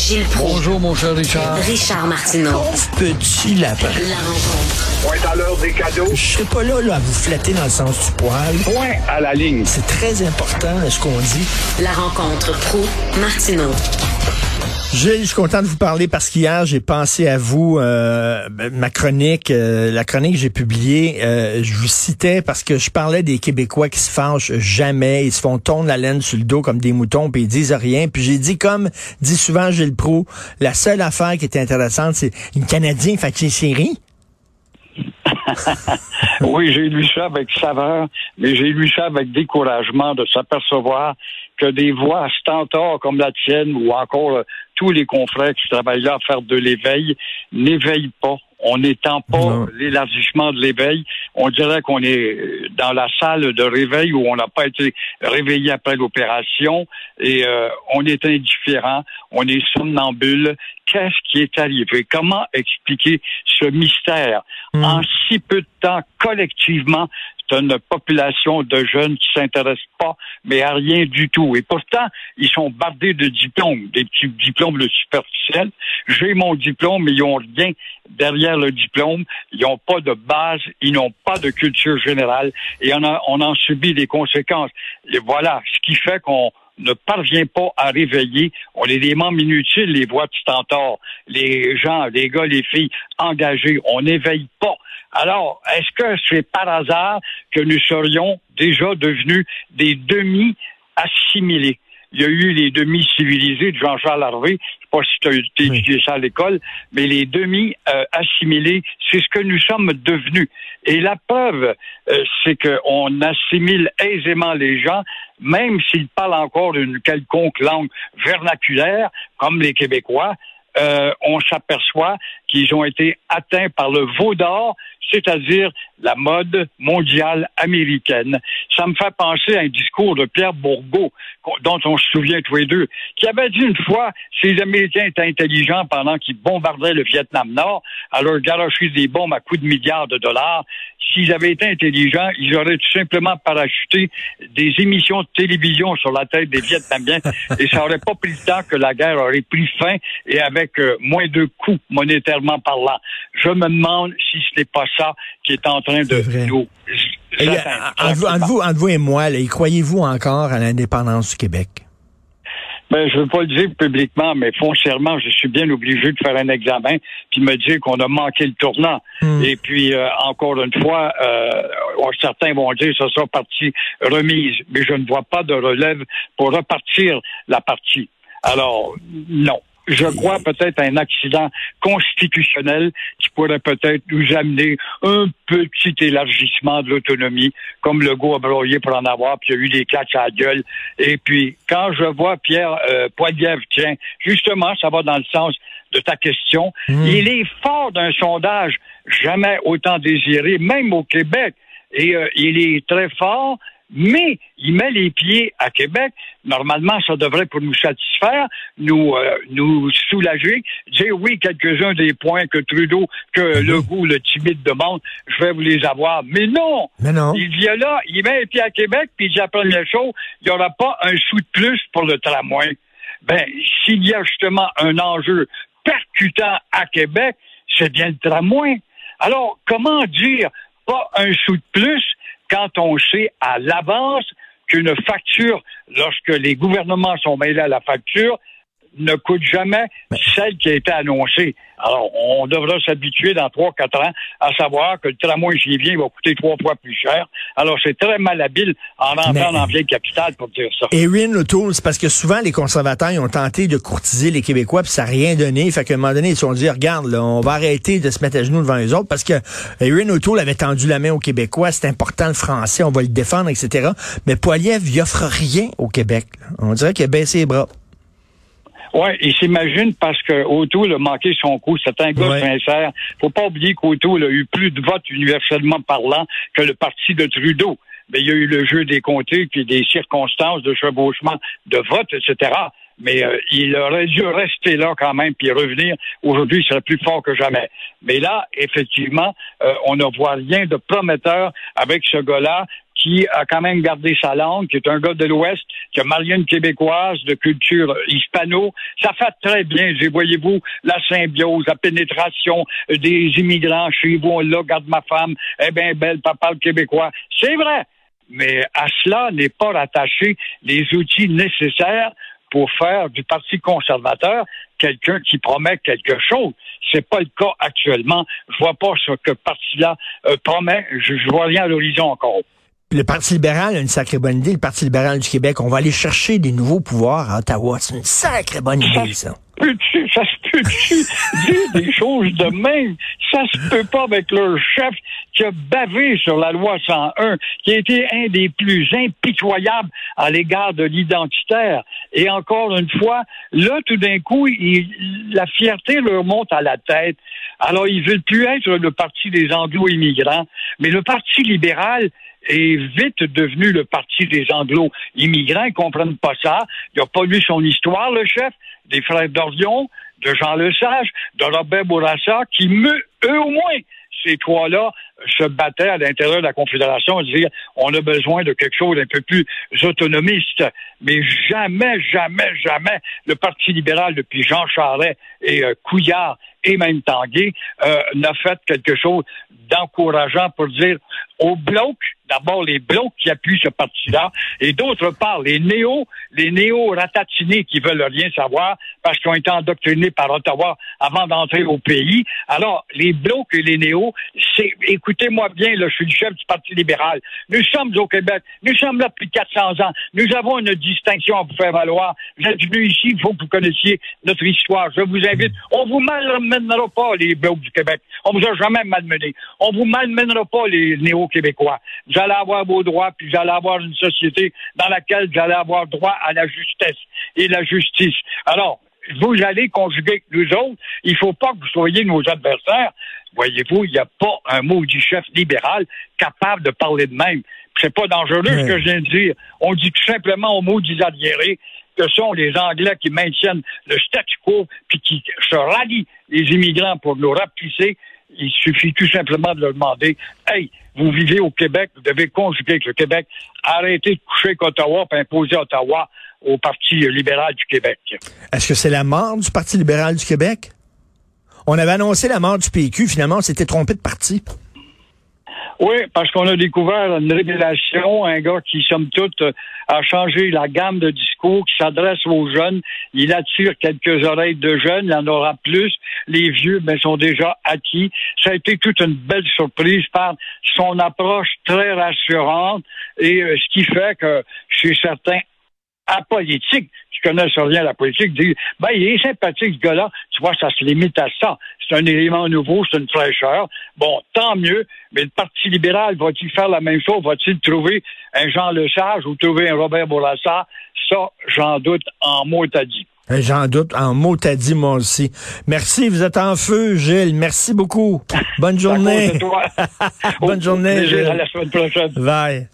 Gilles Proulx. Bonjour, mon cher Richard. Richard Martineau. Petit lapin. La rencontre. Point à l'heure des cadeaux. Je serai pas là, là à vous flatter dans le sens du poil. Point à la ligne. C'est très important ce qu'on dit? La rencontre pro martineau Je suis content de vous parler parce qu'hier, j'ai pensé à vous, euh, ma chronique, euh, la chronique que j'ai publiée, euh, je vous citais parce que je parlais des Québécois qui se fâchent jamais, ils se font tourner la laine sur le dos comme des moutons, puis ils disent rien. Puis j'ai dit, comme dit souvent Gilles Pro, la seule affaire qui était intéressante, c'est une Canadien fait série. oui, j'ai lu ça avec saveur, mais j'ai lu ça avec découragement de s'apercevoir que des voix stentors comme la tienne ou encore euh, tous les confrères qui travaillent là à faire de l'éveil n'éveillent pas. On n'étend pas l'élargissement de l'éveil. On dirait qu'on est dans la salle de réveil où on n'a pas été réveillé après l'opération et euh, on est indifférent, on est somnambule. Qu'est-ce qui est arrivé? Comment expliquer ce mystère? Hmm. En si peu de temps, collectivement, une population de jeunes qui s'intéressent pas, mais à rien du tout. Et pourtant, ils sont bardés de diplômes, des petits diplômes superficiels. J'ai mon diplôme, mais ils ont rien derrière le diplôme. Ils n'ont pas de base, ils n'ont pas de culture générale, et on, a, en subit des conséquences. Et voilà, ce qui fait qu'on ne parvient pas à réveiller. On est des membres inutiles, les voix de stentor, les gens, les gars, les filles engagés. On n'éveille pas. Alors, est-ce que c'est par hasard que nous serions déjà devenus des demi-assimilés? Il y a eu les demi-civilisés de Jean-Charles Harvey. Pas si tu as étudié ça à l'école, mais les demi-assimilés, c'est ce que nous sommes devenus. Et la preuve, euh, c'est qu'on assimile aisément les gens, même s'ils parlent encore une quelconque langue vernaculaire, comme les Québécois, euh, on s'aperçoit qu'ils ont été atteints par le veau d'or, c'est-à-dire la mode mondiale américaine. Ça me fait penser à un discours de Pierre Bourgault, dont on se souvient tous les deux, qui avait dit une fois, si les Américains étaient intelligents pendant qu'ils bombardaient le Vietnam Nord, alors garocher des bombes à coups de milliards de dollars, s'ils avaient été intelligents, ils auraient tout simplement parachuté des émissions de télévision sur la tête des Vietnamiens et ça aurait pas pris le temps que la guerre aurait pris fin et avec euh, moins de coûts monétairement parlant. Je me demande si ce n'est pas ça qui est en train de nous... entre, vous, vous et moi, croyez-vous encore à l'indépendance du Québec? Ben, je veux pas le dire publiquement, mais foncièrement, je suis bien obligé de faire un examen puis me dire qu'on a manqué le tournant. Hmm. Et puis, euh, encore une fois, euh, certains vont dire que ce sera partie remise, mais je ne vois pas de relève pour repartir la partie. Alors, non je crois, peut-être un accident constitutionnel qui pourrait peut-être nous amener un petit élargissement de l'autonomie, comme le goût a broyé pour en avoir, puis il y a eu des claques à la gueule. Et puis, quand je vois Pierre euh, Poilievre, tiens, justement, ça va dans le sens de ta question, mmh. il est fort d'un sondage jamais autant désiré, même au Québec. Et euh, il est très fort mais il met les pieds à Québec. Normalement, ça devrait pour nous satisfaire, nous euh, nous soulager, dire oui, quelques-uns des points que Trudeau, que mhm. le goût, le timide demande, je vais vous les avoir. Mais non! Mais non. Il vient là, il met les pieds à Québec, puis il dit la première chose, il n'y aura pas un sou de plus pour le tramway. Ben, s'il y a justement un enjeu percutant à Québec, c'est bien le tramway. Alors, comment dire pas un sou de plus quand on sait à l'avance qu'une facture, lorsque les gouvernements sont mêlés à la facture, ne coûte jamais celle qui a été annoncée. Alors, on devra s'habituer dans trois, quatre ans à savoir que le tramway j'y viens va coûter trois fois plus cher. Alors, c'est très malhabile en rentrant dans vieille capitale pour dire ça. Erin O'Toole, c'est parce que souvent, les conservateurs, ils ont tenté de courtiser les Québécois, puis ça n'a rien donné. Fait qu'à un moment donné, ils se sont dit, regarde, là, on va arrêter de se mettre à genoux devant les autres, parce que Erin O'Toole avait tendu la main aux Québécois, c'est important le français, on va le défendre, etc. Mais Poiliev, il offre rien au Québec. On dirait qu'il a baissé les bras. Oui, il s'imagine parce que O'Toole a manqué son coup. C'est un gars sincère. Faut pas oublier qu'Autour a eu plus de votes universellement parlant que le parti de Trudeau. Mais il y a eu le jeu des comtés puis des circonstances de chevauchement de vote, etc. mais euh, il aurait dû rester là quand même puis revenir. Aujourd'hui, il serait plus fort que jamais. Mais là, effectivement, euh, on ne voit rien de prometteur avec ce gars-là qui a quand même gardé sa langue, qui est un gars de l'Ouest, qui a marié une Québécoise de culture hispano. Ça fait très bien, voyez-vous, la symbiose, la pénétration des immigrants chez vous. On là, garde ma femme, eh bien belle, papa le québécois. C'est vrai. Mais à cela n'est pas rattaché les outils nécessaires pour faire du Parti conservateur quelqu'un qui promet quelque chose. C'est pas le cas actuellement. Je vois pas ce que parti-là euh, promet. Je, je vois rien à l'horizon encore le Parti libéral a une sacrée bonne idée, le Parti libéral du Québec. On va aller chercher des nouveaux pouvoirs à Ottawa. C'est une sacrée bonne idée, ça. Ça se peut-tu dire des choses de même? Ça se peut pas avec leur chef qui a bavé sur la loi 101, qui a été un des plus impitoyables à l'égard de l'identitaire. Et encore une fois, là, tout d'un coup, la fierté leur monte à la tête. Alors, ils veulent plus être le parti des anglo-immigrants, mais le Parti libéral, est vite devenu le parti des anglo-immigrants. Ils comprennent pas ça. Il n'a pas lu son histoire, le chef, des frères d'Orion, de Jean Lesage, de Robert Bourassa, qui, eux au moins, ces trois-là se battaient à l'intérieur de la Confédération disaient on a besoin de quelque chose d'un peu plus autonomiste. Mais jamais, jamais, jamais le Parti libéral, depuis Jean Charest et euh, Couillard et même Tanguay, euh, n'a fait quelque chose d'encourageant pour dire aux blocs, d'abord les blocs qui appuient ce parti-là, et d'autre part les néo, les néo-ratatinés qui veulent rien savoir parce qu'ils ont été endoctrinés par Ottawa avant d'entrer au pays. Alors, les blocs et les néo, c'est, écoutez-moi bien, là, je suis le chef du Parti libéral. Nous sommes au Québec, nous sommes là depuis 400 ans, nous avons une distinction à vous faire valoir. Vous êtes venus ici, il faut que vous connaissiez notre histoire. Je vous invite, on vous malmènera pas, les du Québec. On vous a jamais malmené. On vous malmènera pas, les néo-québécois. Vous allez avoir vos droits, puis vous allez avoir une société dans laquelle vous allez avoir droit à la justesse et la justice. Alors, vous allez conjuguer avec nous autres. Il ne faut pas que vous soyez nos adversaires. Voyez-vous, il n'y a pas un mot du chef libéral capable de parler de même. C'est pas dangereux ce que je viens de dire. On dit tout simplement au mot des arriérés que sont les Anglais qui maintiennent le statu quo puis qui se rallient les immigrants pour nous rapetisser. Il suffit tout simplement de leur demander Hey, vous vivez au Québec, vous devez conjuguer avec le Québec, arrêtez de coucher avec Ottawa et imposer Ottawa au Parti libéral du Québec. Est-ce que c'est la mort du Parti libéral du Québec? On avait annoncé la mort du PQ, finalement, on s'était trompé de parti. Oui, parce qu'on a découvert une révélation, un gars qui, somme toute, a changé la gamme de discours, qui s'adresse aux jeunes. Il attire quelques oreilles de jeunes, il en aura plus. Les vieux, ben, sont déjà acquis. Ça a été toute une belle surprise par son approche très rassurante et euh, ce qui fait que chez certains apolitiques qui connaissent rien à la politique disent ben, il est sympathique, ce gars-là. Tu vois, ça se limite à ça. C'est un élément nouveau, c'est une fraîcheur. Bon, tant mieux, mais le Parti libéral va-t-il faire la même chose? Va-t-il trouver un Jean Lesage ou trouver un Robert Bourassa? Ça, j'en doute en mot t'as dit. J'en doute en mot t'as dit, moi aussi. Merci, vous êtes en feu, Gilles. Merci beaucoup. Bonne journée. Bonne journée. À la semaine prochaine. Bye.